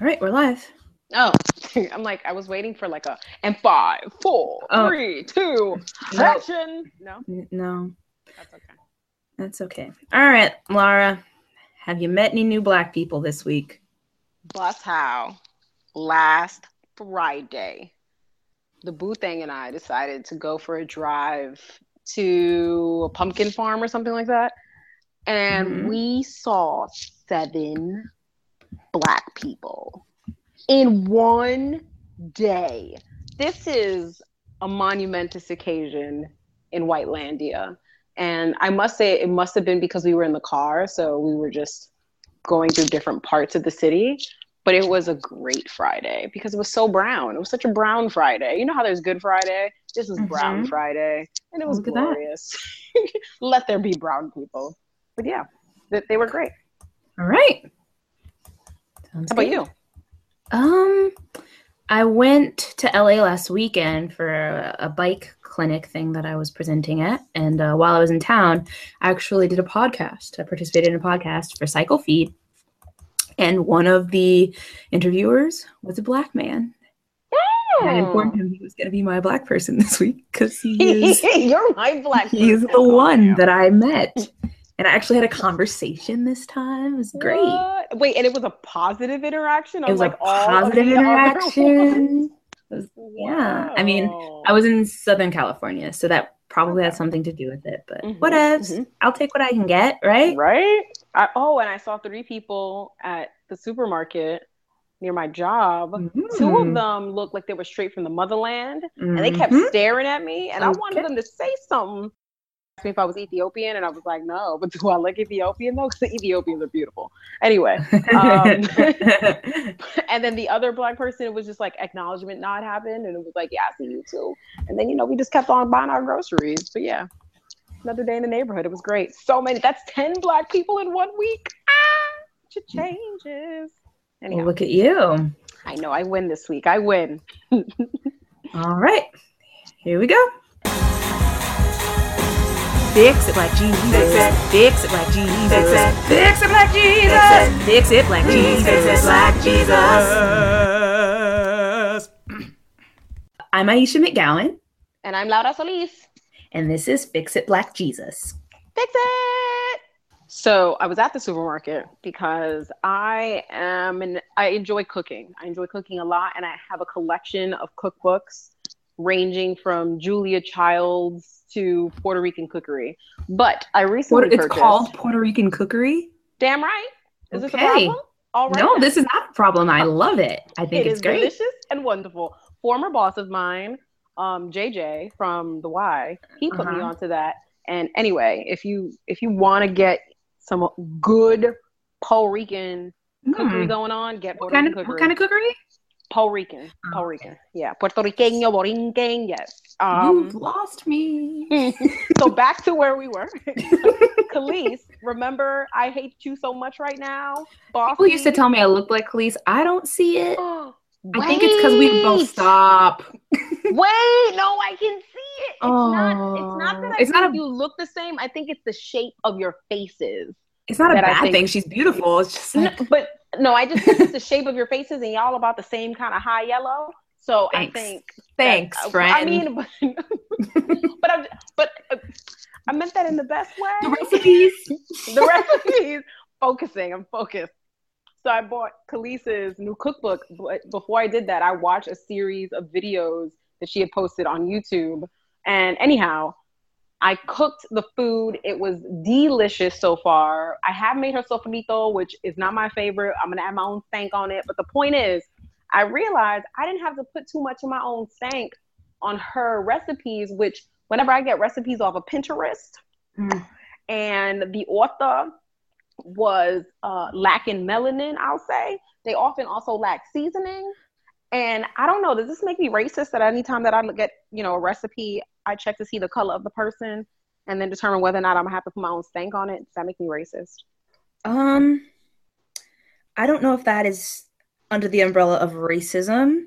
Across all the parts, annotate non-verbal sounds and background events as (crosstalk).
All right, we're live. Oh, (laughs) I'm like, I was waiting for like a and five, four, Oh. three, two, No. action. No, No, that's okay. that's okay. All right, Laura, have you met any new black people this week? Bus how last Friday, the boo thing and I decided to go for a drive to a pumpkin farm or something like that, and Mhm. we saw seven black people in one day. This is a monumentous occasion in Whitelandia. And I must say, it must have been because we were in the car. So we were just going through different parts of the city. But it was a great Friday because it was so brown. It was such a brown Friday. You know how there's Good Friday? This was Brown Mhm. Friday. And it was Look glorious. (laughs) Let there be brown people. But yeah, they were great. All right. Sounds How about you? Um, I went to LA last weekend for a, a bike clinic thing that I was presenting at, and uh, while I was in town, I actually did a podcast. I participated in a podcast for Cycle Feed, and one of the interviewers was a black man. And I informed him he was going to be my black person this week because he (laughs) is You're my black. he's the one that I met, and I actually had a conversation this time. It was great. What? Wait, and it was a positive interaction. It was like a positive interaction. Was- yeah, I mean, I was in Southern California, so that probably had something to do with it. But Mhm, whatevs. mhm. I'll take what I can get, right? right. I, oh, and I saw three people at the supermarket near my job. Two of Mm. them looked like they were straight from the motherland, and they kept Mhm. staring at me, and I wanted them to say something. Me if I was Ethiopian, and I was like, no. But do I look Ethiopian though? Because the Ethiopians are beautiful. Anyway, um, (laughs) and then the other black person, it was just like acknowledgement nod happened, and it was like, yeah, I see you too. And then you know we just kept on buying our groceries. But yeah, another day in the neighborhood. It was great. So many. That's ten black people in one week. Ah, it changes. well, look at you. I know I win this week. I win. (laughs) All right, here we go. Fix it like Jesus. Fix it like Jesus. Fix it like Jesus. Fix it like Jesus. Fix it like Jesus. (clears throat) I'm Aisha McGowan, And I'm Laura Solis. and this is Fix It Black Jesus. Fix it. So I was at the supermarket because I am and I enjoy cooking. I enjoy cooking a lot, and I have a collection of cookbooks ranging from Julia Childs to Puerto Rican cookery. But I recently What, it's purchased. called Puerto Rican cookery. Damn right. Is this a Okay. problem? All right. No, this is not a problem. I (laughs) love it. I think It it's is great. delicious and wonderful. Former boss of mine, um, JJ from the Y, he put me Uh-huh. onto that. And anyway, if you if you want to get some good Puerto Rican cookery Hmm. going on, get What Puerto kind Rican of cookery. what kind of cookery? Puerto Rican, Oh, Puerto. Rican, yeah, Puerto Riqueño, Borinquen, yes. You've Um, lost me. (laughs) so back to where we were. (laughs) Khalees, remember I hate you so much right now. Bossy. People used to tell me I look like Khalees. I don't see it. Oh, (gasps) I think it's because we both stop. (laughs) Wait, no, I can see it. It's not. It's not that Oh. I It's think not a- you look the same. I think it's the shape of your faces. It's not a bad thing. She's beautiful. It's just No, but no, I just think it's the shape of your faces, and y'all about the same kind of high yellow. So Thanks. I think. thanks, uh, friend. I mean, but (laughs) but, I, but uh, I meant that in the best way. the recipes. the recipes. Focusing, I'm focused. So I bought Khalees's new cookbook, but before I did that, I watched a series of videos that she had posted on YouTube. And anyhow, I cooked the food. It was delicious so far. I have made her sofrito, which is not my favorite. I'm gonna add my own stank on it. But the point is, I realized I didn't have to put too much of my own stank on her recipes, which whenever I get recipes off of Pinterest, Mm. and the author was uh, lacking melanin, I'll say. They often also lack seasoning. And I don't know, does this make me racist that anytime that I look at, you know, a recipe, I check to see the color of the person and then determine whether or not I'm gonna have to put my own stank on it? Does that make me racist? Um, I don't know if that is under the umbrella of racism.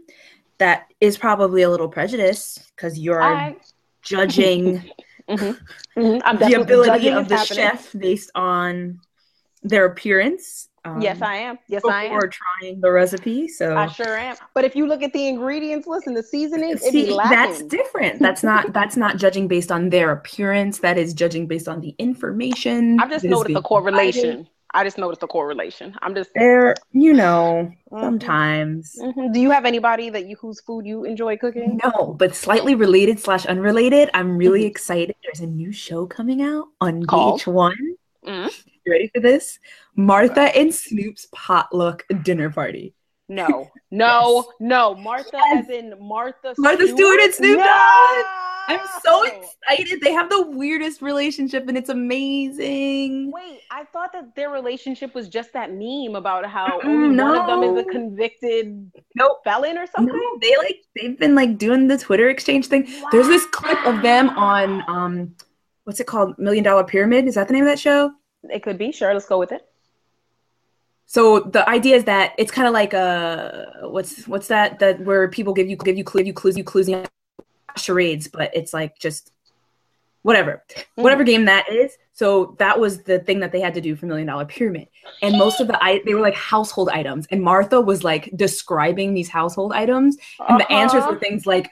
That is probably a little prejudice because you're I, judging (laughs) Mhm. Mhm. I'm the ability judging of the happening. chef based on their appearance Um, yes, I am. Yes, I am. Before trying the recipe, so I sure am. But if you look at the ingredients list and the seasonings, it'd See, that's different. That's not (laughs) that's not judging based on their appearance. That is judging based on the information. I've just noticed the correlation. I just noticed the correlation. I'm just. There, you know, Mhm. sometimes. Mhm. Do you have anybody that you whose food you enjoy cooking? No, but slightly related slash unrelated. I'm really Mhm. excited. There's a new show coming out on Called? VH1. Mm. You ready for this? Martha and Snoop's potluck dinner party. No, (laughs) no, Yes. no. Martha, Yes. as in Martha. Martha Stewart and Snoop No! Dogg. I'm so excited. They have the weirdest relationship and it's amazing. Wait, I thought that their relationship was just that meme about how only one of them is a convicted Nope. felon or something. No, they like they've been like doing the Twitter exchange thing. There's this clip of them on um what's it called? Million Dollar Pyramid. Is that the name of that show? It could be. Sure, let's go with it. So the idea is that it's kind of like a what's what's that that where people give you give you clue you clues you clues charades, but it's like just whatever whatever game that is. So that was the thing that they had to do for Million Dollar Pyramid, and most of the i they were like household items, and Martha was like describing these household items, and the answers Uh-huh. were things like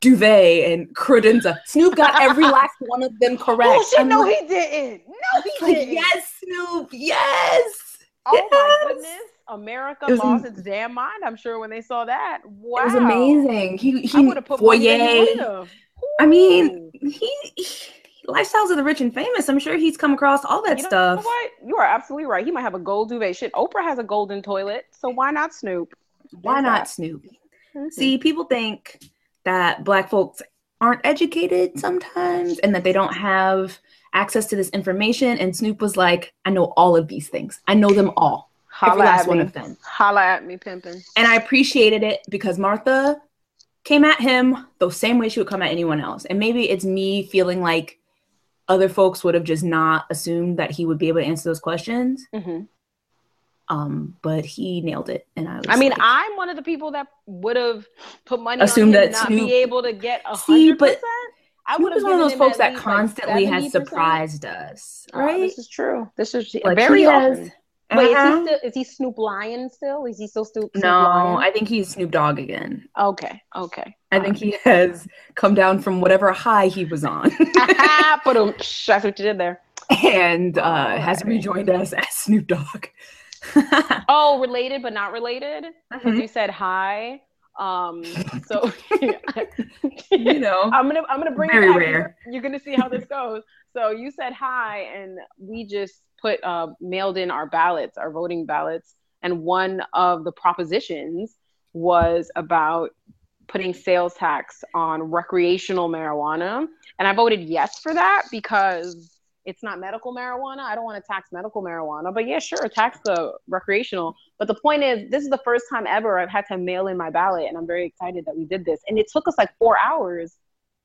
duvet and credenza. Snoop got every (laughs) last one of them correct. Oh shit! I'm No, like, he didn't. No, he (laughs) like, didn't. yes, Snoop, yes. Oh my goodness! America It lost am- its damn mind. I'm sure when they saw that. Wow, It was amazing. He he would have put money that he foyer. I mean, he, he lifestyles of the rich and famous. I'm sure he's come across all that You know stuff. what? You are absolutely right. He might have a gold duvet. Shit, Oprah has a golden toilet, so why not Snoop? Why There's not that. Snoop? Mhm. See, people think that black folks aren't educated sometimes and that they don't have access to this information. And Snoop was like, I know all of these things. I know them all. Holla last at one me. of them. Holla at me, pimping. And I appreciated it because Martha came at him the same way she would come at anyone else. And maybe it's me feeling like other folks would have just not assumed that he would be able to answer those questions. Mhm. Um, but he nailed it. And I was I mean, like, I'm one of the people that would have put money Assumed on him that not Snoop- be able to get a hundred but percent. I would have is one of those folks that least, like, constantly has surprised us, Oh, right? this is true. This is Like, very he has- often. Wait, is Uh-huh. he still is he Snoop Lion still? Is he still Snoop? Snoop no, Lion? I think he's Snoop Dogg again. Okay, okay. I think he has come down from whatever high he was on (laughs) (laughs) But that's what you did there. and uh, has rejoined us as Snoop Dogg. (laughs) Oh, related but not related because Mhm. you said hi. Um, (laughs) so (laughs) you know, I'm gonna I'm gonna bring Very it rare. You're gonna see how this goes. So you said hi, and we just put uh, mailed in our ballots, our voting ballots, and one of the propositions was about putting sales tax on recreational marijuana, and I voted yes for that because it's not medical marijuana. I don't want to tax medical marijuana, but yeah, sure, tax the recreational. But the point is, this is the first time ever I've had to mail in my ballot, and I'm very excited that we did this. And it took us like four hours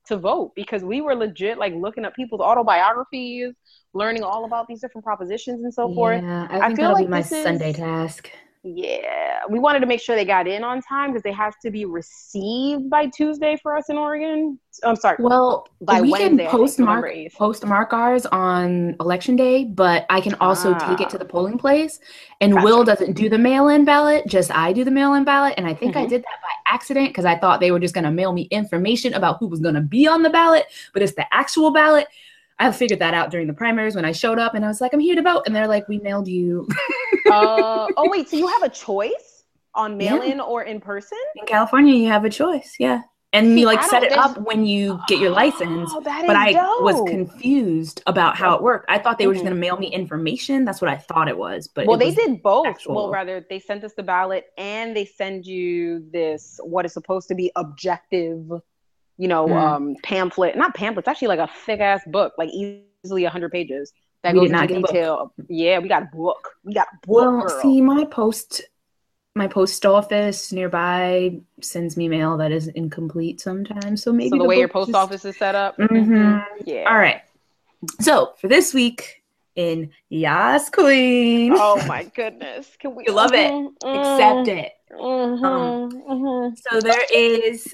to vote because we were legit like looking up people's autobiographies, learning all about these different propositions and so forth. Yeah, I I think feel that'll like be my this is- Sunday task. Yeah, we wanted to make sure they got in on time because they have to be received by Tuesday for us in Oregon. I'm sorry, Well, by we Wednesday, can I postmark November 8th. postmark ours on election day, but I can also take Ah. it to the polling place. And Gotcha. Will doesn't do the mail-in ballot; just I do the mail-in ballot. And I think I Mhm. did that by accident because I thought they were just going to mail me information about who was going to be on the ballot, but it's the actual ballot. I figured that out during the primaries when I showed up, and I was like, "I'm here to vote," and they're like, "We mailed you." uh, (laughs) oh wait, so you have a choice on Yeah. mail-in or in person? In California, you have a choice, yeah, and See, you like set it up when you get your license. Oh, that but I was confused about how it worked. I thought they were just Mhm. going to mail me information. That's what I thought it was. But well, they did both. actual- Well, rather, they sent us the ballot and they send you this what is supposed to be objective, you know, Hmm. um, pamphlet. Not pamphlet. It's actually like a thick ass book, like easily hundred pages. That We goes into get a book. detail. Yeah, we got a book. We got a book. Well, girl. see, my post, my post office nearby sends me mail that is incomplete sometimes. So maybe so the, way your post just- office is set up. Mhm. Yeah. All right. So for this week in Yas Queen, Oh (laughs) my goodness. Can we love it. Mhm, accept it. mhm, Um, mhm. So there is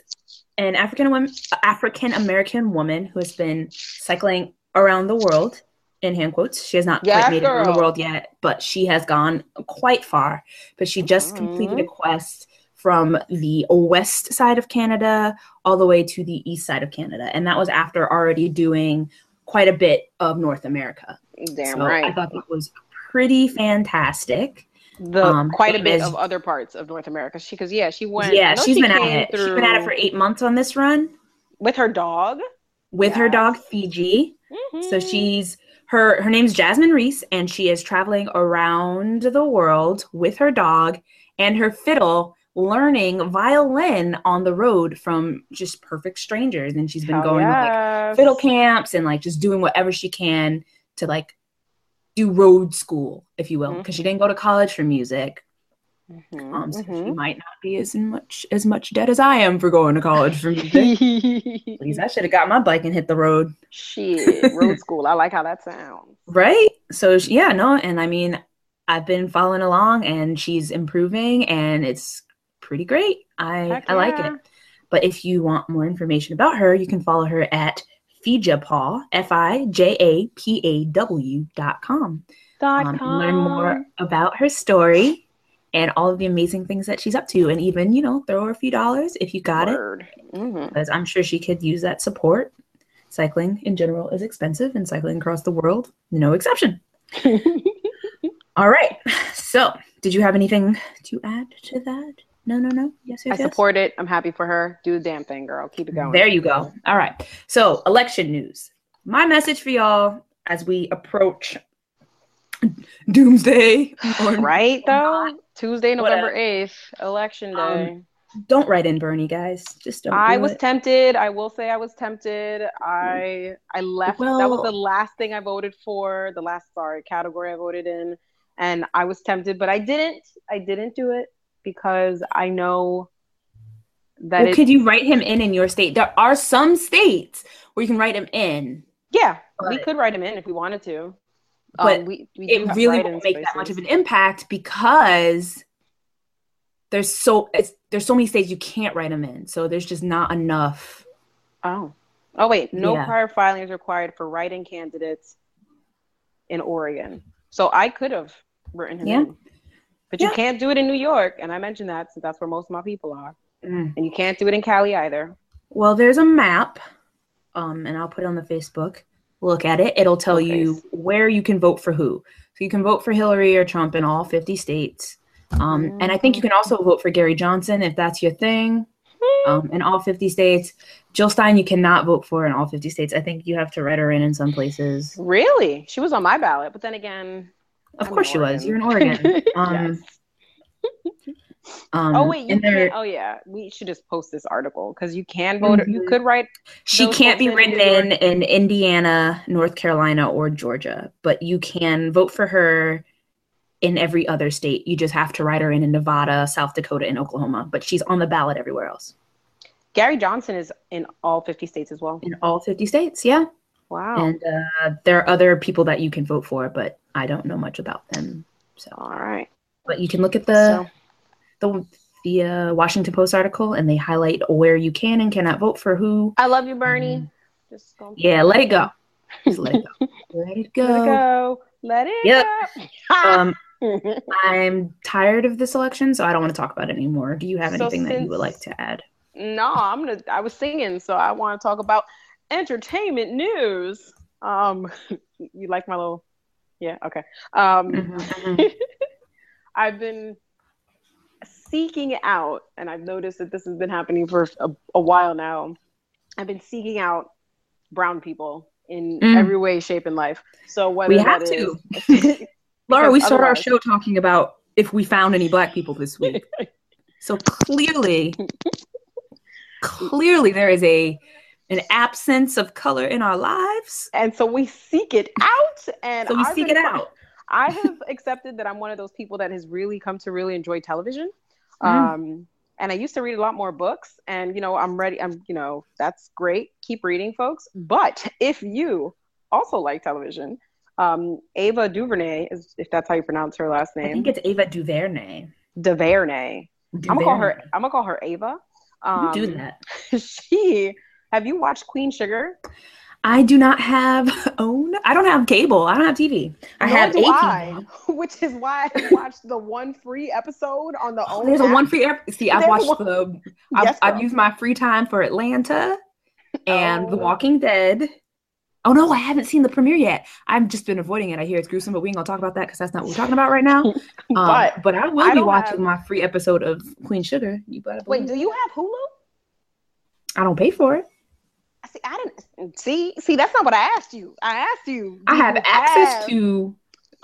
an African woman, African American woman who has been cycling around the world in hand quotes. She has not Yes, quite made it around the world yet, but she has gone quite far. But she just completed a Mhm. quest from the west side of Canada all the way to the east side of Canada, and that was after already doing quite a bit of North America. Damn So I thought that was pretty fantastic. The um, quite a bit as- of other parts of North America. She because yeah, she went. Yeah, she's she been at it. She's been at it for eight months on this run with her dog. with her dog Fiji. So Mhm. she's her her name's Jasmine Reese, and she is traveling around the world with her dog and her fiddle, learning violin on the road from just perfect strangers. And she's been Hell going to like fiddle camps and like just doing whatever she can to like do road school, if you will, because she didn't go to college for music. Mhm, Um, so she mhm. might not be as much as much debt as I am for going to college for music. (laughs) Please, I should have got my bike and hit the road. Shit, road school. I like how that sounds. Right? So yeah, no, and I mean, I've been following along and she's improving and it's pretty great. I I like it. But if you want more information about her, you can follow her at Fijapaw, F I J A P A W dot com. Dot Um, com. learn more about her story and all of the amazing things that she's up to. And even, you know, throw her a few dollars if you got it, Word. Mhm. because I'm sure she could use that support. Cycling in general is expensive, and cycling across the world, no exception. (laughs) All right. So, did you have anything to add to that? No, no, no. Yes, I yes, yes. support it. I'm happy for her. Do the damn thing, girl. Keep it going. There you go. All right. So, election news. My message for y'all as we approach doomsday. (laughs) Or Right though? not. Tuesday, November Whatever. 8th, election day. Um, Don't write in Bernie, guys. Just don't. I do was it. tempted. I will say I was tempted. I I left. that was the last thing I voted for. The last sorry category I voted in, and I was tempted, but I didn't. I didn't do it because I know that Well, it, could you write him in in your state? There are some states where you can write him in, yeah, we could write him in if we wanted to. But um, we, we it really won't make that much of an impact because there's so it's, there's so many states you can't write them in. So there's just not enough. Oh, oh wait, no Yeah. prior filing is required for write-in candidates in Oregon. So I could have written him Yeah. in, but you can't do it in New York, and I mentioned that since that's where most of my people are, Mm. and you can't do it in Cali either. Well, there's a map, um, and I'll put it on the Facebook. Look at it. It'll tell Okay. you where you can vote for who. So you can vote for Hillary or Trump in all 50 states. Um, and I think you can also vote for Gary Johnson if that's your thing. Um, in all 50 states. Jill Stein, you cannot vote for in all 50 states. I think you have to write her in in some places. Really, she was on my ballot, but then again, Of I'm course she was. You're in Oregon. (laughs) Um, um, oh wait, you can't. Oh yeah, we should just post this article because you can vote. You Mhm. could write. She can't be written in in Indiana, North Carolina, or Georgia, but you can vote for her in every other state. You just have to write her in in Nevada, South Dakota, and Oklahoma. But she's on the ballot everywhere else Gary Johnson is in all 50 states as well. in all 50 states. Yeah, Wow. and uh, there are other people that you can vote for, but I don't know much about them. So, all right. but you can look at the so the the uh, Washington Post article, and they highlight where you can and cannot vote for who. I love you, Bernie. Um, Just go. Yeah, let it go. Just let it go. (laughs) Let it go. Let it go. Let it Yep. go. (laughs) Um, I'm tired of this election, so I don't want to talk about it anymore. Do you have So anything that you would like to add? no, I'm gonna. I was singing, so I want to talk about entertainment news. Um, (laughs) you like my little? Yeah. Okay. Um, Mhm, (laughs) I've been seeking out, and I've noticed that this has been happening for a, a while now. I've been seeking out brown people in Mm. every way, shape, and life. So whether We have is- to. (laughs) Laura, we started our show talking about if we found any black people this week. So clearly, clearly there is a an absence of color in our lives. and so we seek it out, and So we I've seek it out. I (laughs) have accepted that I'm one of those people that has really come to really enjoy television. Mm. Um, and I used to read a lot more books, and you know, I'm ready. I'm, you know, that's great. Keep reading, folks. But if you also like television, um, Ava DuVernay is, if that's how you pronounce her last name. I think it's Ava DuVernay. DuVernay. I'm gonna call her. DuVernay. I'm gonna call her Ava. Um, do that. (laughs) She. Have you watched Queen Sugar? I do not have (laughs) own. I don't have cable. I don't have TV. I Nor have I, (laughs) which is why I (laughs) watched the one free episode on the Oh, own. there's a one free. ep- See, I've watched one- the. I've, Yes, I've used my free time for Atlanta and The Oh. Walking Dead. Oh no, I haven't seen the premiere yet. I've just been avoiding it. I hear it's gruesome, but we ain't gonna talk about that because that's not what we're talking about right now. Um, But but I will I be watching have- my free episode of Queen Sugar. You better wait, do you have Hulu? I don't pay for it. See, I didn't see. See, that's not what I asked you. I asked you. I have you access have- to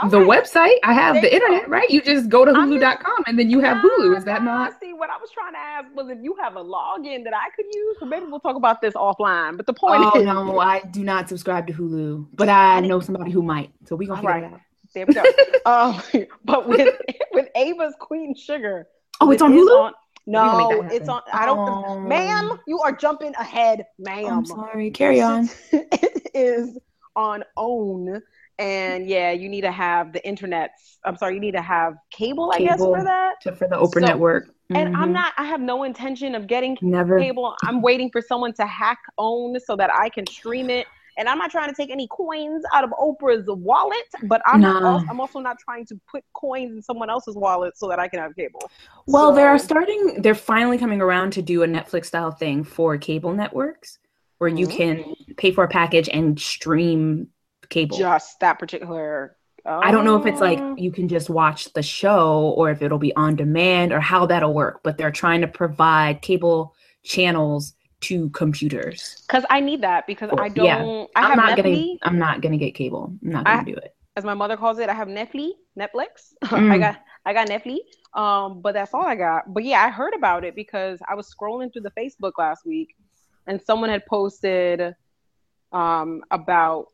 the right. website. I have There the internet, right? You just go to Hulu.com and then you have Hulu. Is that not? See, what I was trying to ask was if you have a login that I could use. So maybe we'll talk about this offline. But the point Oh is, no, I do not subscribe to Hulu, but I, know somebody who might. So we gonna figure right. it out. there we go. (laughs) um, (laughs) but with (laughs) with Ava's Queen Sugar. Oh, it's on Hulu. No, gonna make that it's on. I don't, Oh. ma'am. You are jumping ahead, ma'am. I'm sorry. Carry on. (laughs) it is on own and yeah you need to have the internet i'm sorry you need to have cable i guess for that To, for the Oprah So- Network. and i'm Mhm. not i have no intention of getting never. cable i'm waiting for someone to hack own so that i can stream it and i'm not trying to take any coins out of oprah's wallet but i'm not also, i'm also not trying to put coins in someone else's wallet so that i can have cable Well, they're starting. They're finally coming around to do a Netflix style thing for cable networks, where you Mhm. can pay for a package and stream cable. just that particular I don't know if it's like Oh. you can just watch the show or if it'll be on demand or how that'll work, but they're trying to provide cable channels to computers. because i need that because i don't Yeah. i have I'm not Netflix. gonna I'm not gonna get cable. I'm not gonna do it. as my mother calls it, I have Netflix. Netflix. (laughs) I Mm. got I got Netflix. Um, but that's all I got. But yeah, I heard about it because I was scrolling through the Facebook last week, and someone had posted um about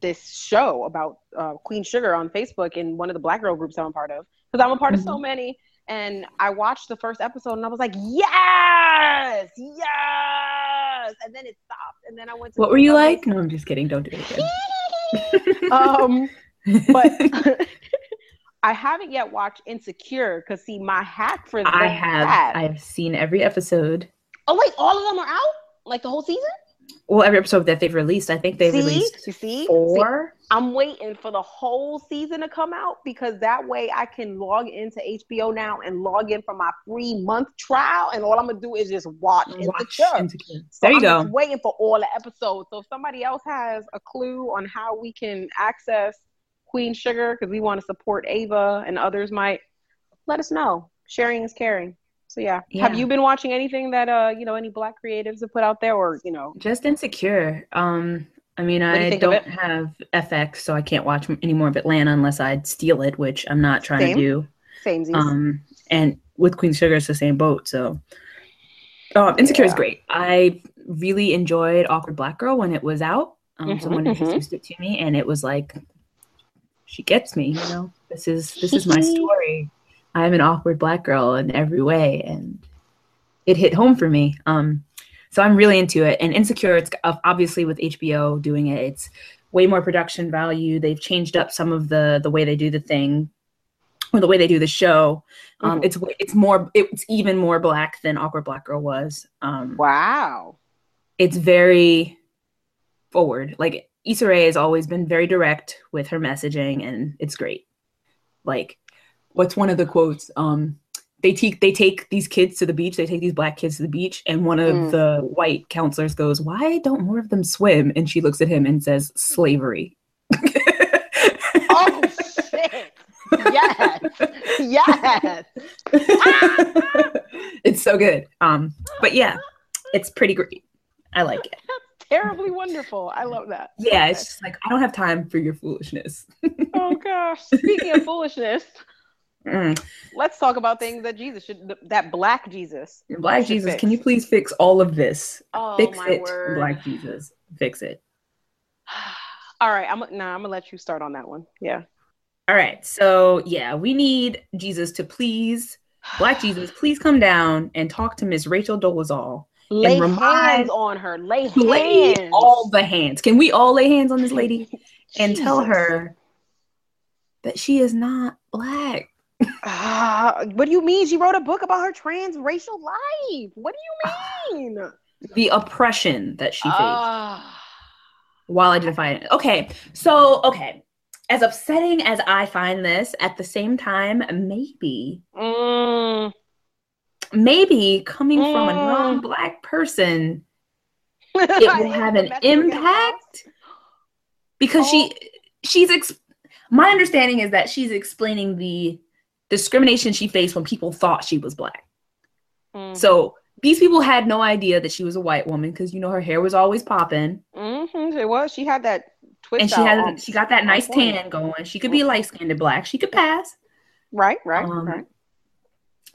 this show about uh, Queen Sugar on Facebook in one of the Black Girl groups I'm a part of because I'm a part of Mm-hmm. so many. And I watched the first episode and I was like, yes, yes. And then it stopped. And then I went to What were you like? (laughs) No, I'm just kidding. Don't do it again. (laughs) (laughs) um, but I haven't yet watched Insecure because see my hack for I that- have I have seen every episode. Oh wait, all of them are out? Like the whole season? Well, every episode that they've released. I think they've see? released You see? See, four. I'm waiting for the whole season to come out because that way I can log into HBO now and log in for my free month trial, and all I'm gonna do is just watch, Watch Insecure. So There you I'm go. waiting for all the episodes. So if somebody else has a clue on how we can access Queen Sugar because we want to support Ava and others might, let us know. Sharing is caring. So yeah. Have you been watching anything that uh you know any black creatives have put out there or you know Just insecure. Um, I mean, do I think don't have FX, so I can't watch any more of Atlanta unless I steal it, which I'm not trying Same. to do. same Um, and with Queen Sugar, it's the same boat. So, um, Insecure is great. I really enjoyed Awkward Black Girl when it was out. Um, Mhm, someone mhm. introduced it to me, and it was like, she gets me. You know, this is this is my (laughs) story. I'm an awkward black girl in every way, and it hit home for me. Um, so I'm really into it. And Insecure, it's obviously with HBO doing it, it's way more production value. They've changed up some of the the way they do the thing, or the way they do the show. Um, Mhm. It's it's more it's even more black than Awkward Black Girl was. Um, Wow. it's very forward. Like Issa Rae has always been very direct with her messaging, and it's great. Like, what's one of the quotes? Um, they take they take these kids to the beach. They take these black kids to the beach, and one of Mm. the white counselors goes, "Why don't more of them swim?" And she looks at him and says, "Slavery." Oh shit. Yes. Yes. (laughs) it's so good. Um, but yeah, it's pretty great. I like it. Terribly wonderful. I love that. Yeah, Okay. it's just like I don't have time for your foolishness. Oh gosh. Speaking of foolishness, Mm. let's talk about things that Jesus should that black Jesus. Black Jesus, fix. can you please fix all of this? Oh fix it, word. Black Jesus. Fix it. (sighs) All right, I'm nah, I'm gonna let you start on that one. Yeah. All right. So yeah, we need Jesus to please, Black Jesus, (sighs) please come down and talk to Miss Rachel Dolezal. Lay remind- hands on her. Lay Lay hands. all the hands. Can we all lay hands on this lady (laughs) and tell her that she is not black? Ah, what do you mean? She wrote a book about her transracial life. What do you mean? The oppression that she faced. Ah. while identifying. Okay, so okay, as upsetting as I find this, at the same time, maybe, Mm. maybe coming from a Mm. non-black person, (laughs) it will have an impact because she she's ex- my understanding is that she's explaining the discrimination she faced when people thought she was black. Mm. So these people had no idea that she was a white woman because you know her hair was always popping Mm-hmm. It was. She had that twist. and she had on- she got that nice point. tan going. She could be light skinned and black. She could pass. Right, right, Um, right.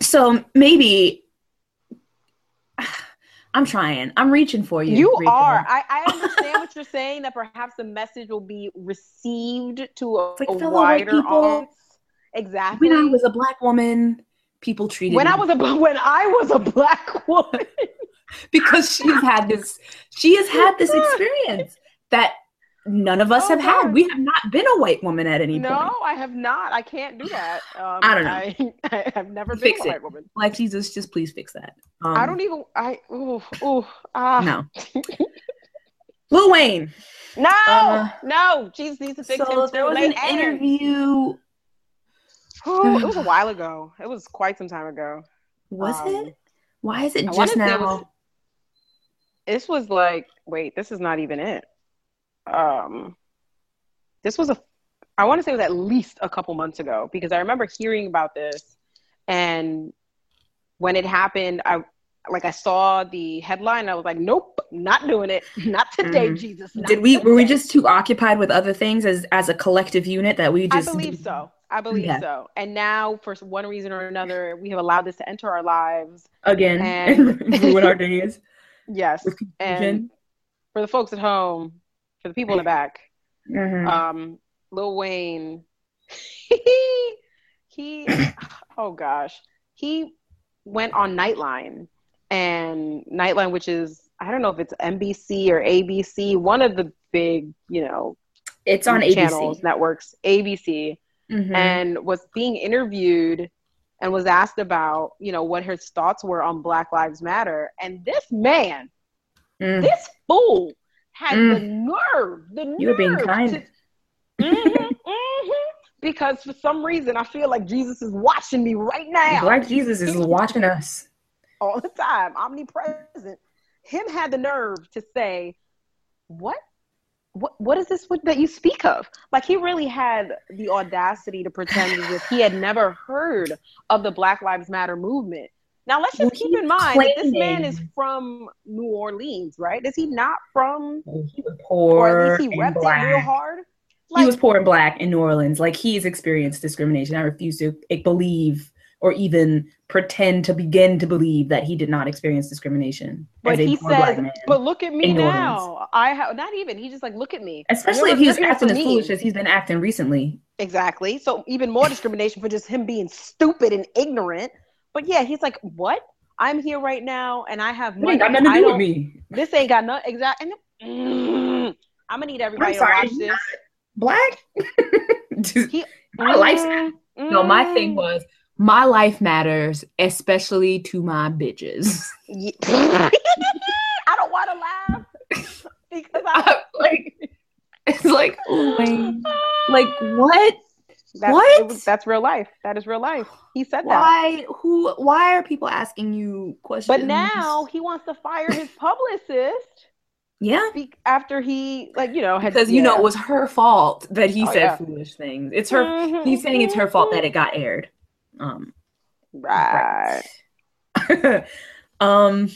So maybe I'm trying. I'm reaching for you. You are. I, I understand what you're saying. That perhaps the message will be received to a, like a wider audience. Exactly. When I was a black woman, people treated when me I was a when I was a black (laughs) woman. because she has had this she has had this (laughs) experience that none of us Oh, have had. We have not been a white woman at any no, point. No, I have not. I can't do that. Um, I don't know. I, (laughs) I have never been Fix a it. white woman. Like Jesus, just please fix that. Um, I don't even. I. Ooh, ooh, ah. No. Lil Wayne. No, Uh, no. Jesus needs to fix So him there was an interview. Ooh, it (sighs) was a while ago. It was quite some time ago. Was Um, it? Why is it I just now? was- This was like, wait, this is not even it. Um, this was a. I want to say it was at least a couple months ago because I remember hearing about this, and when it happened, I like I saw the headline. I was like, nope, not doing it. (laughs) Not today, Mhm. Jesus. not Did we were we just too occupied with other things as as a collective unit that we just? I believe so. I believe Yeah. so. And now, for one reason or another, we have allowed this to enter our lives. again And- (laughs) ruin our days (laughs) Yes. And for the folks at home, for the people in the back, Mhm. um, Lil Wayne, (laughs) he, (sighs) oh gosh, he went on Nightline, and Nightline, which is I don't know if it's NBC or ABC, one of the big, you know, it's on channels, ABC. networks, ABC. Mhm. and was being interviewed and was asked about, you know, what his thoughts were on Black Lives Matter. And this man, Mm. this fool, had Mm. the nerve, the nerve. You were being to- kind. (laughs) Mhm, mhm. Because for some reason, I feel like Jesus is watching me right now Black Jesus is watching us. all the time, omnipresent. Him had the nerve to say, "What? What? What is this what- that you speak of?" Like he really had the audacity to pretend as if he had never heard of the Black Lives Matter movement. Now let's just keep in mind that this man is from New Orleans, right? Is he not from, He was or poor at least he and repped it real black. hard? he was poor and black in New Orleans. Like he's experienced discrimination. I refuse to eh, believe or even pretend to begin to believe that he did not experience discrimination. But he says, "But look at me now. I have not even. He's just like, look at me. especially if he's acting as foolish as he's been acting recently. Exactly. So even more discrimination for just him being stupid and ignorant. But yeah, he's like, what? I'm here right now, and I have money. got nothing to do with me. This ain't got nothing. Exact. And mm, I'm gonna need everybody I'm sorry, to watch this. Black. (laughs) Just- He, My life's- mm, no, my thing mm. was my life matters, especially to my bitches. (laughs) I don't want to laugh because I (laughs) like it's like Wayne, like what? that's, What? was- that's real life. That is real life. He said that. Why? Who? Why are people asking you questions? But now he wants to fire his publicist yeah, after he, like, you know, had because you know it was her fault that he Oh, said yeah. foolish things. It's her. Mhm, He's saying it's her fault that it got aired. Um. Right. (laughs) right. um.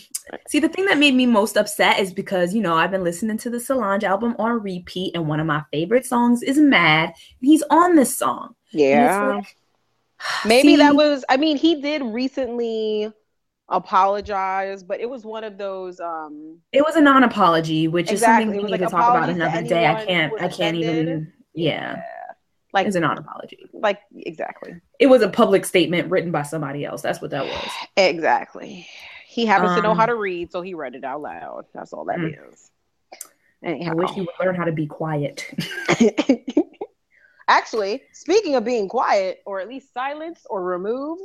See, the thing that made me most upset is because you know I've been listening to the Solange album on repeat, and one of my favorite songs is "Mad." And he's on this song. Yeah. like, (sighs) Maybe see, that was I mean, he did recently apologize, but it was one of those um It was a non-apology, which Exactly. is something we need like to talk about another day. I can't. I can't offended. even. Yeah, like it's a non-apology. like exactly. It was a public statement written by somebody else. That's what that was. Exactly. He happens to know Um, how to read, so he read it out loud. That's all that Mm. is. I wish you would learn how to be quiet. (laughs) Actually, speaking of being quiet, or at least silence or remove,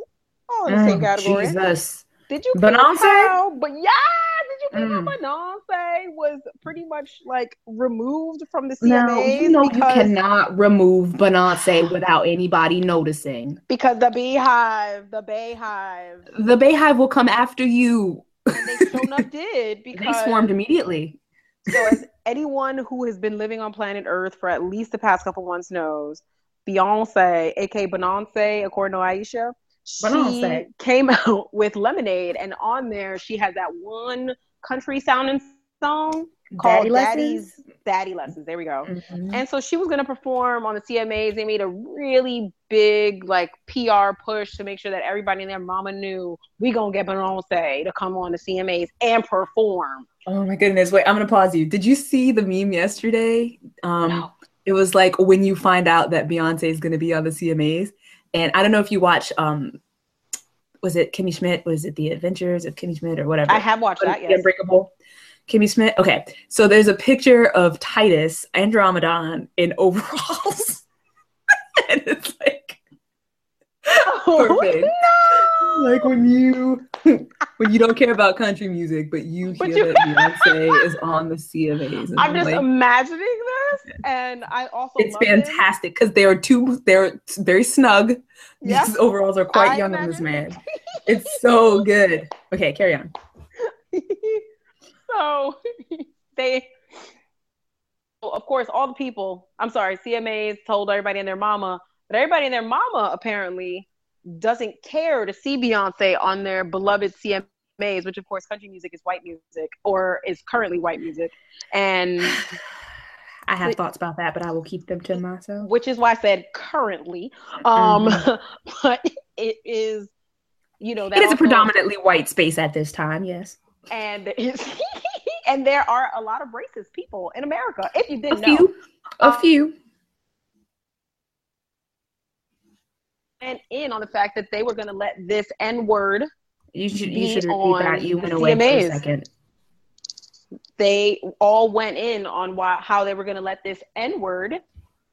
all in the same Mm, category. Jesus. Did you Beyonce? But yeah, you mm. Beyonce was pretty much like removed from the CMAs? No, you know you cannot remove Beyonce without anybody noticing. Because the Beehive, the Beyhive, the Beyhive will come after you. And they shown up (laughs) did because they swarmed immediately. So as (laughs) anyone who has been living on planet Earth for at least the past couple months knows, Beyonce, aka Beyonce, according to Aisha, she came (laughs) out with Lemonade, and on there she has that one country sounding song called Daddy Daddy's Lessons? Daddy Lessons. There we go. Mm-hmm. And so she was going to perform on the CMAs. They made a really big like PR push to make sure that everybody and their mama knew we gonna get Beyonce to come on the CMAs and perform. Oh my goodness! Wait, I'm gonna pause you. Did you see the meme yesterday? Um, no. It was like when you find out that Beyonce is gonna be on the CMAs, and I don't know if you watch. Um, was it Kimmy Schmidt? Was it The Adventures of Kimmy Schmidt or whatever? I have watched that. Yes. Unbreakable. Kimmy Schmidt. Okay, so there's a picture of Titus Andromedon in overalls, (laughs) and it's like (laughs) oh, perfect. No! Like when you (laughs) when you don't care about country music, but you hear you- that Beyonce is on the CMAs. I'm, I'm just like, imagining this, and I also it's fantastic because they are two. They're very snug. These overalls are quite I young on this man. It's so good. Okay, carry on. (laughs) so (laughs) they of course all the people i'm sorry cmas told everybody and their mama but everybody and their mama apparently doesn't care to see beyonce on their beloved cmas which of course country music is white music or is currently white music and (sighs) I have thoughts about that, but I will keep them to myself. Which is why I said currently. Um, mm-hmm. (laughs) but it is, you know, that it is a predominantly white space at this time. Yes and (laughs) and there are a lot of racist people in America. If you didn't a few, a um, few. And in on the fact that they were going to let this N word. You should you should repeat that. You went away CMAs. for a second. They all went in on why how they were going to let this N word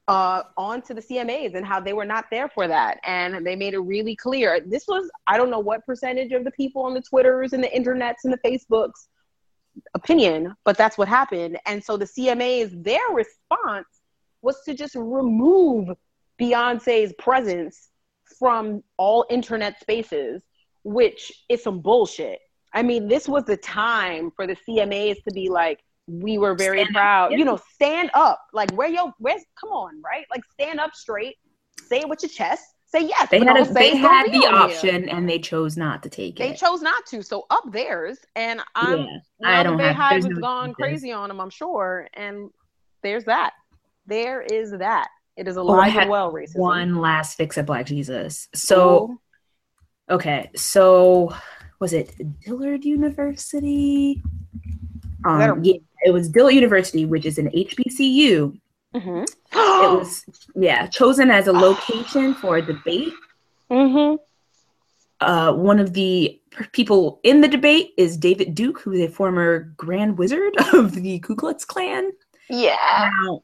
uh, onto the CMAs and how they were not there for that. And they made it really clear. This was, I don't know what percentage of the people on the Twitters and the internets and the Facebooks opinion, but that's what happened. And so the CMAs, their response was to just remove Beyonce's presence from all internet spaces, which is some bullshit. I mean, this was the time for the CMAs to be like, we were very stand proud. Up. You know, stand up. Like where yo where's come on, right? Like stand up straight, say it with your chest, say yes. They had, a, they had the option here. and they chose not to take they it. They chose not to. So up theirs. And I'm yeah, I don't have has no gone crazy on them, I'm sure. And there's that. There is that. It is alive oh, and well racism. One last fix at Black Jesus. So Ooh. okay, so was it Dillard University? Um, yeah, it was Dillard University, which is an HBCU. Mm-hmm. it (gasps) was yeah chosen as a location for a debate. Mm-hmm. Uh, one of the people in the debate is David Duke, who is a former Grand Wizard (laughs) of the Ku Klux Klan. Yeah. Now,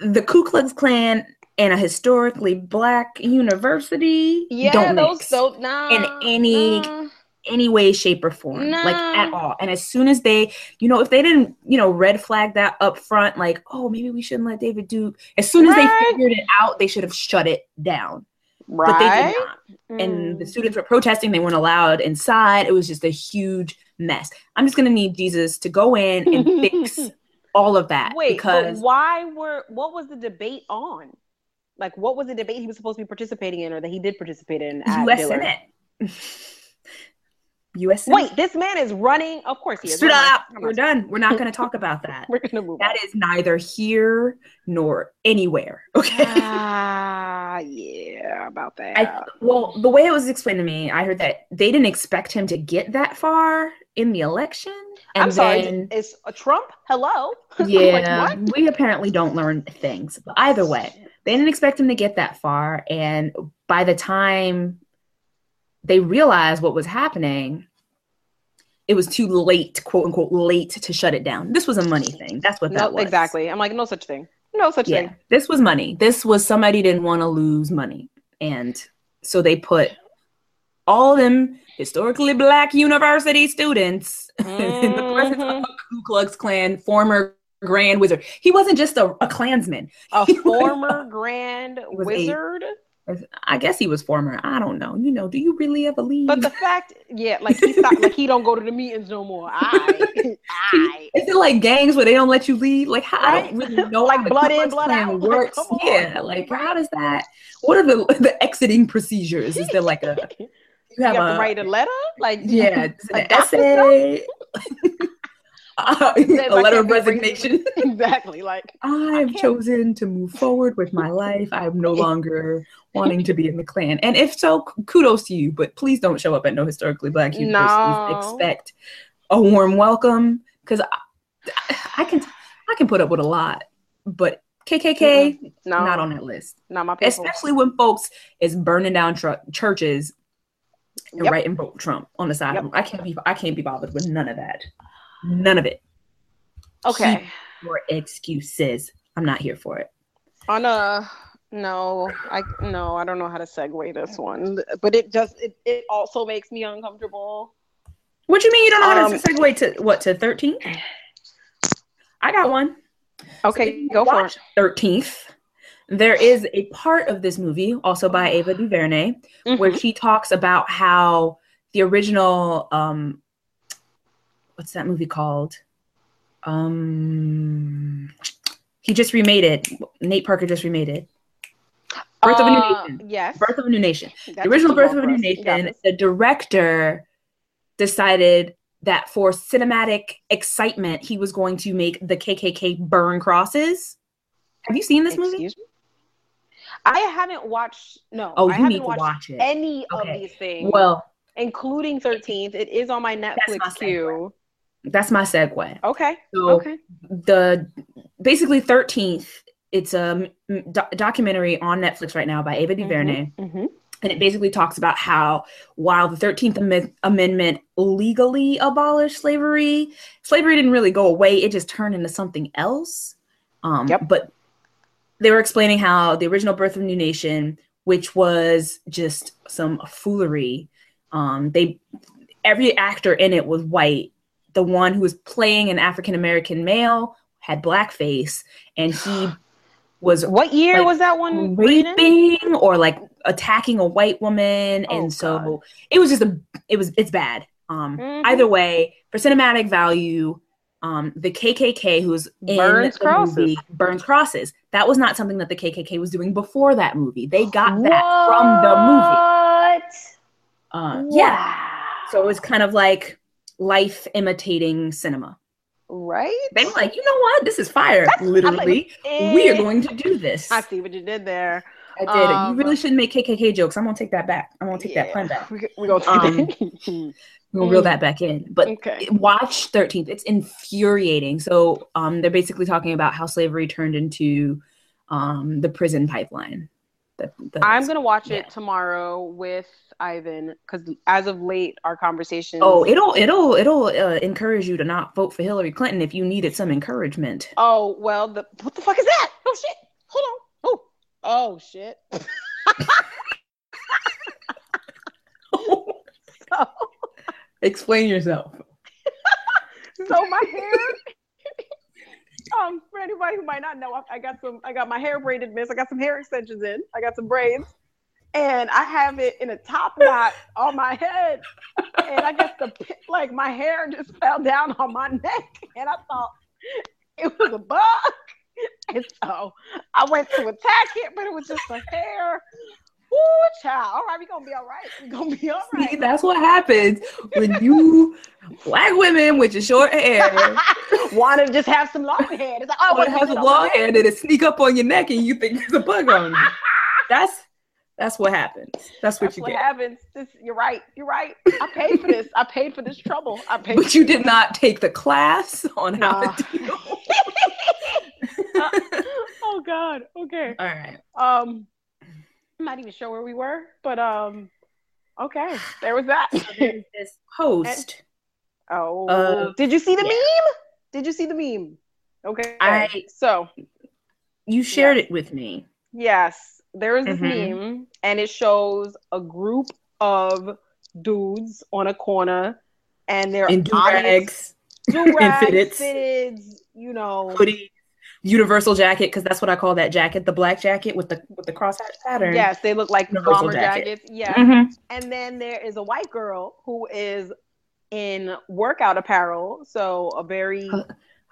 the Ku Klux Klan and a historically black university yeah, don't those mix nah, in any nah any way, shape, or form, no. like at all. And as soon as they, you know, if they didn't, you know, red flag that up front, like, oh, maybe we shouldn't let David Duke. As soon as right. they figured it out, they should have shut it down. Right. But they did not. Mm. And the mm. students were protesting. They weren't allowed inside. It was just a huge mess. I'm just gonna need Jesus to go in and fix (laughs) all of that. Wait, because why were what was the debate on? Like, what was the debate he was supposed to be participating in, or that he did participate in? U.S. Senate. (laughs) U.S. Wait, this man is running. Of course he is. Stop. We're done. We're not going to talk about (laughs) that. We're going to move. That on. is neither here nor anywhere. (laughs) Okay. Ah, uh, yeah, about that. I, well, the way it was explained to me, I heard that they didn't expect him to get that far in the election. And I'm sorry, then, is a Trump? Hello. (laughs) Yeah, like, we apparently don't learn things. But either way, they didn't expect him to get that far, and by the time they realized what was happening, it was too late, quote unquote, late to shut it down. This was a money thing. That's what that was. Exactly. I'm like, no such thing. No such yeah, thing. This was money. This was somebody didn't want to lose money. And so they put all them historically black university students (laughs) in the presence of Mhm. a Ku Klux Klan former Grand Wizard. He wasn't just a, a Klansman. A (laughs) He was- former (laughs) grand was a- wizard. I guess he was former. I don't know. You know, do you really ever leave? But the fact, yeah, like he stopped, like he don't go to the meetings no more. I, I. Is it like gangs where they don't let you leave? Like, how, I don't really know Like blood in, blood out. Like, works. on. yeah, like how does that? What are the the exiting procedures? Is there like a you You have, have to write a letter, like yeah an essay? (laughs) Uh, Says letter of a resignation. (laughs) exactly. Like (laughs) I've chosen to move forward with my life. I'm no longer wanting to be in the Klan. And if so, kudos to you. But please don't show up at no historically black universities. No. Expect a warm welcome because I, I can I can put up with a lot, but KKK no, not on that list. not my people. Especially when folks is burning down tr- churches and Yep. and vote Trump on the side. Yep. I can't be I can't be bothered with none of that. None of it. Okay. Your excuses. I'm not here for it. On a no, I no, I don't know how to segue this one, but it just it, it also makes me uncomfortable. What you mean you don't know how Um, to segue to what to 13? I got one. Okay, go for it. 13th. There is a part of this movie, also by Ava DuVernay, where Mhm. she talks about how the original um what's that movie called? Um he just remade it. Nate Parker just remade it. Birth of a New Uh, Nation. Yes. Birth of a New Nation. That's the original Birth of a New us. You got Nation, the director decided that for cinematic excitement, he was going to make the KKK burn crosses. Have you seen this movie? Me. I haven't watched. No. Oh, I you need to watch it. any Okay. of these things, Well, including Thirteenth. It is on my my Netflix segue. queue. that's my segue. Okay. So Okay. the basically 13th, it's a doc- documentary on Netflix right now by Ava DuVernay. hmm and it basically talks about how while the 13th Am- amendment legally abolished slavery slavery didn't really go away it just turned into something else um, Yep. but they were explaining how the original birth of a new nation which was just some foolery um, they every actor in it was white the one who was playing an african american male had blackface and he (sighs) was What year Like, was that one? raping or like attacking a white woman Oh, and so God. it was just a it was it's bad um Mhm. either way for cinematic value um the kkk who's in Burns the crosses. movie burns crosses. That was not something that the kkk was doing before that movie. They got that from the movie. Uh yeah. So it was kind of like life imitating cinema. Right. they were like you know what? This is fire. That's- I'm like, literally we are eh. going to do this. I see what you did there. I did. Um, you really shouldn't make KKK jokes. I'm gonna take that back. I'm gonna take that pun back. (laughs) We, we gonna Um, take that. We're gonna reel Mm. that back in. But okay. watch 13th. It's infuriating. So um, they're basically talking about how slavery turned into um, the prison pipeline. The, the- I'm gonna watch yeah. it tomorrow with Ivan because as of late, our conversation. Oh, it'll it'll it'll uh, encourage you to not vote for Hillary Clinton if you needed some encouragement. Oh well, the what the fuck is that? Oh shit! Hold on. Oh, shit. so, (laughs) Explain yourself. so my hair. um, for anybody who might not know, I, I got some. I got my hair braided, miss. I got some hair extensions in. I got some braids, and I have it in a top knot on my head. And I guess the like my hair just fell down on my neck, and I thought it was a bug. (laughs) And so I went to attack it, but it was just a hair. Woo, child. All right, we gonna be all right. we gonna be all See, that's what happens when you black women with your short hair (laughs) Want to just have some long hair. It's like, oh, want what to have a long hair that it sneak up on your neck and you think there's a bug on you. (laughs) That's that's what happens. That's what That's you what get. happens. This, you're right. You're right. I paid for this. I paid for this trouble. I paid. But you did not take the class on how to deal. Oh God. Okay. All right. Um, I'm not even sure where we were, but um, okay, there was that. (laughs) There's this post. oh, Uh, did you see the yeah. meme? Did you see the meme? Okay. I- so You shared it with me. yes, there is this Mhm. meme, and it shows a group of dudes on a corner, and they're In do rags, do rags, fitteds. fitteds, you know, hoodie, universal jacket, because that's what I call that jacket, the black jacket with the with the crosshatch pattern. yes, they look like Universal bomber jacket. jackets. Yeah, Mhm. and then there is a white girl who is in workout apparel, so a very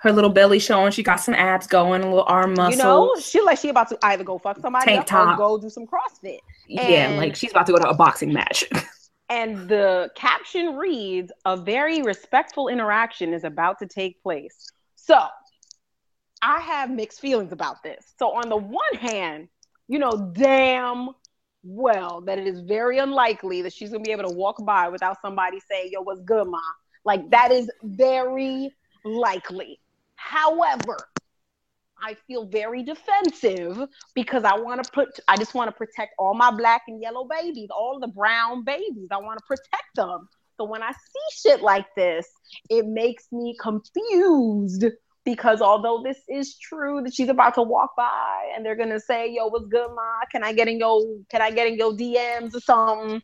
Her little belly showing. She got some abs going, a little arm muscle. you know she like she about to either go fuck somebody Tank top. go do some CrossFit. yeah, and- like she's about to go to a boxing match. (laughs) And the caption reads, "A very respectful interaction is about to take place." So, I have mixed feelings about this. So, on the one hand, you know damn well that it is very unlikely that she's gonna be able to walk by without somebody saying, "Yo, what's good, ma?" Like that is very likely. However, I feel very defensive because I want to put I just want to protect all my black and yellow babies, all the brown babies. I want to protect them. So when I see shit like this, it makes me confused because although this is true that she's about to walk by and they're gonna say, "Yo, what's good, ma? Can I get in your Can I get in your DMs or something?"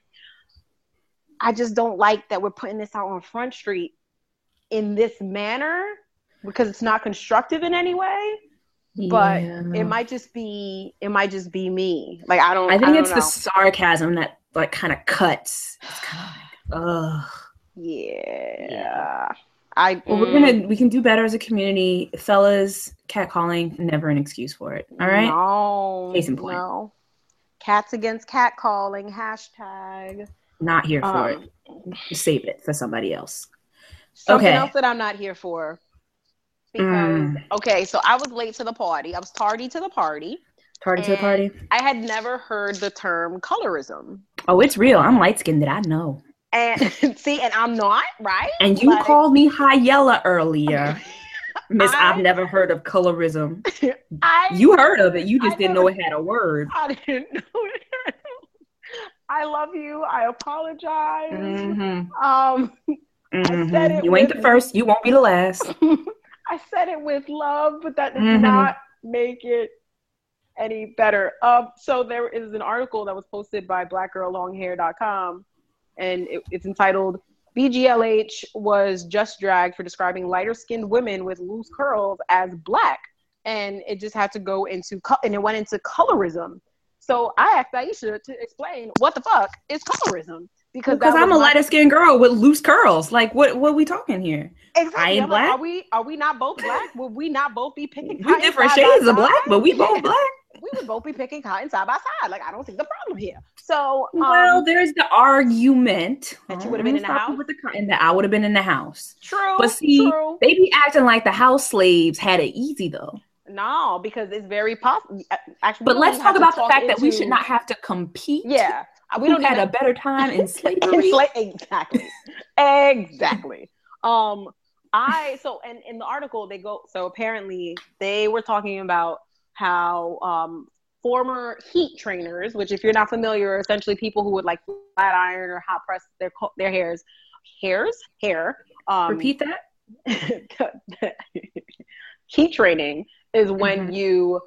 I just don't like that we're putting this out on Front Street in this manner because it's not constructive in any way but it might just be it might just be me like i don't I think don't it's know. the sarcasm that like kind of cuts. It's kind of like, ugh. yeah, i Well, we're gonna we can do better as a community, fellas. Catcalling never an excuse for it. All right. no Case in point. no cats against cat calling hashtag Not here for um, it. Save it for somebody else. something Okay. else that i'm not here for because Mm. okay so i was late to the party i was tardy to the party Tardy to the party. i had never heard the term colorism Oh, it's real. I'm light skinned. Did I know? And (laughs) see and i'm not right And you Like- called me high yellow earlier, (laughs) Miss. I- I've never heard of colorism. (laughs) I You heard of it. You I just didn't know. know it had a word. I didn't know it. I love you. I apologize. Mm-hmm. Um, said it You ain't with- the first. You won't be the last. I said it with love, but that does Mhm. not make it any better. Um, so there is an article that was posted by blackgirllonghair.com, and it, it's entitled "BGLH was just dragged for describing lighter-skinned women with loose curls as black," and it just had to go into co- and it went into colorism. So I asked Aisha to explain what the fuck is colorism because Because I'm a lighter skinned girl with loose curls. Like, what? What are we talking here? Exactly. I ain't I'm like, black. are we are we not both black? Would we not both be picking We different shades of black, but we both black. We would both be picking cotton side by side. Like I don't see the problem here. So um, Well, there's the argument That you would've been in the house? with the co- and that I would have been in the house. true. But see, true. they be acting like the house slaves had it easy though. No, because it's very possible. Actually, But let's talk about have the fact that we should not have to compete. Yeah, we don't had need a better time in (laughs) slavery. Insula- exactly exactly um i so and in the article they go so apparently they were talking about how um former heat trainers which if you're not familiar are essentially people who would like flat iron or hot press their their hairs hairs hair um Repeat that. (laughs) heat training is when Mhm. you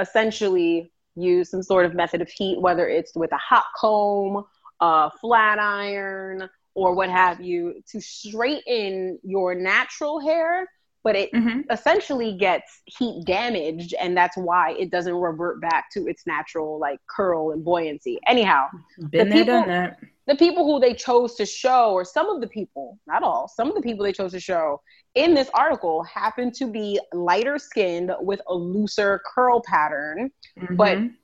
essentially use some sort of method of heat, whether it's with a hot comb, a flat iron, or what have you, to straighten your natural hair. But it hmm essentially gets heat damaged, and that's why it doesn't revert back to its natural like curl and buoyancy. Anyhow, Been The people- the people who they chose to show, or some of the people, not all, some of the people they chose to show in this article happen to be lighter skinned with a looser curl pattern. But Mhm.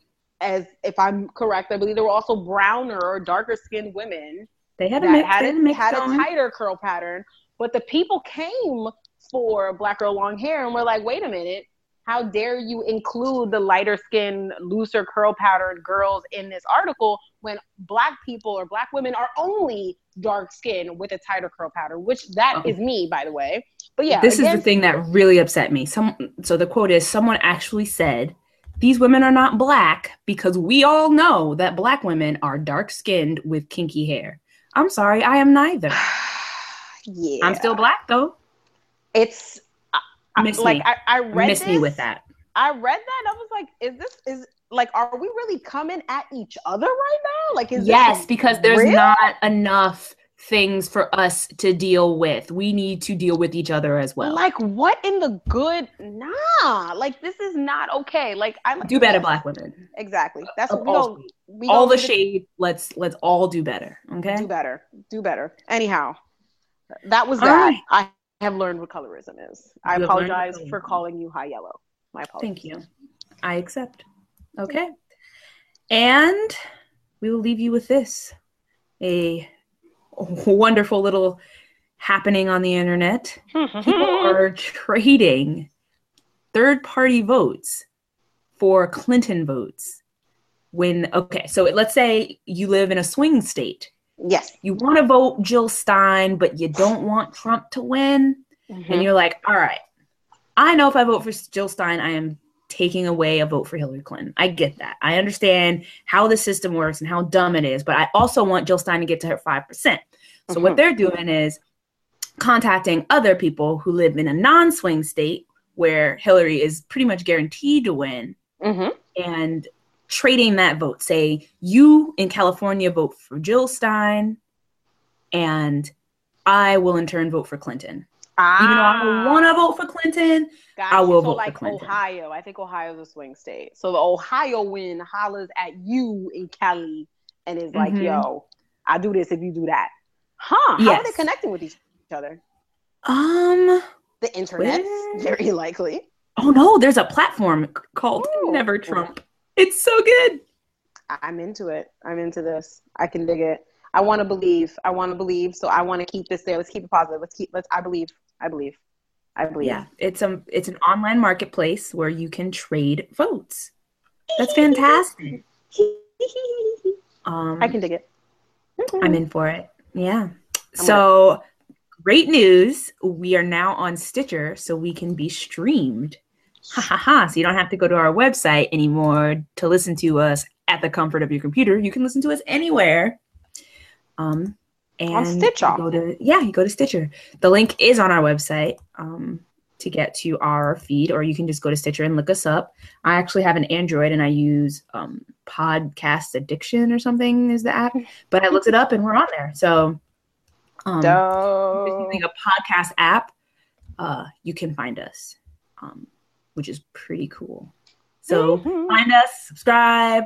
As if I'm correct, I believe there were also browner or darker skinned women they had a mix. had, they had a had a tighter curl pattern. But the people came for black girl long hair and we're like, wait a minute, how dare you include the lighter skin looser curl patterned girls in this article when black people or black women are only dark skinned with a tighter curl pattern, which that is Oh. me, by the way. But yeah, this is the thing that really upset me. Some so the quote is someone actually said these women are not black because we all know that black women are dark skinned with kinky hair. I'm sorry, I am neither. (sighs) yeah, I'm still black though. It's I- Miss like. I, I read Miss this, me with that. I read that. I was like, is this is like are we really coming at each other right now? Like is yes, because there's real? not enough things for us to deal with. We need to deal with each other as well. like what in the good nah like this is not okay like i do better, black women. exactly that's Of what we all go we all gonna the shade. Let's let's all do better. Okay. do better do better anyhow that was that right. i have learned what colorism is i You what apologize for calling you high yellow my apologies Thank you. I accept. Okay. And we will leave you with this a wonderful little happening on the internet. (laughs) People are trading third party votes for Clinton votes. When, okay, so let's say you live in a swing state. Yes You want to vote Jill Stein, but you don't want Trump to win. Mm-hmm. and you're like, all right, I know if I vote for Jill Stein, I am taking away a vote for Hillary Clinton. I get that. I understand how the system works and how dumb it is, but I also want Jill Stein to get to her 5%. So what Mhm. they're doing is contacting other people who live in a non-swing state where Hillary is pretty much guaranteed to win Mhm. and trading that vote. Say you in California vote for Jill Stein and I will in turn vote for Clinton. Even though I don't want to vote for Clinton, Gotcha. I will so vote for like Clinton. Ohio. I think Ohio's a swing state. So the Ohio win hollers at you in Cali and is like, Mhm. yo, I do this if you do that. Huh. How are they Yes. connecting with each other? um, The internet, Twitter? (laughs) very likely. oh no, there's a platform called Ooh. Never Trump. It's so good. I'm into it. I'm into this. I can dig it. I want to believe. I want to believe. So I want to keep this there. Let's keep it positive. Let's keep. Let's. I believe. I believe. I believe. Yeah, it's um, it's an online marketplace where you can trade votes. That's fantastic. Um, (laughs) I can dig it. I'm in for it. Yeah. So great news. We are now on Stitcher, so we can be streamed. Ha ha ha. So you don't have to go to our website anymore to listen to us at the comfort of your computer. You can listen to us anywhere. Um and Stitcher. you go to yeah, you go to Stitcher. The link is on our website um to get to our feed, or you can just go to Stitcher and look us up. I actually have an Android and I use um podcast addiction or something is the app but I looked it up and we're on there. So, um, if you're Dope. using a podcast app, uh, you can find us, um, which is pretty cool. So Mhm. find us, subscribe,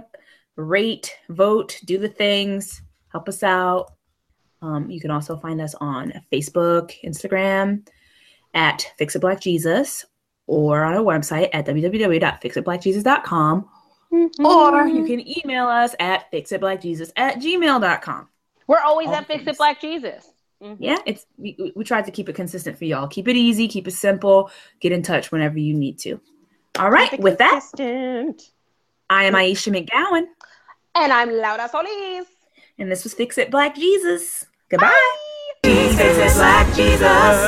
rate, vote, do the things, help us out. Um, you can also find us on Facebook, Instagram at Fix It Black Jesus, or on our website at www.fixitblackjesus.com, or you can email us at fixitblackjesus at gmail.com. We're always all at Fix It. Black Jesus. Mm-hmm. Yeah, it's we, we tried to keep it consistent for y'all. Keep it easy, keep it simple. Get in touch whenever you need to. All right, with consistent. that, I am Aisha McGowan, and I'm Laura Solis, and this was Fix It Black Jesus. Goodbye. Fix It Black Jesus.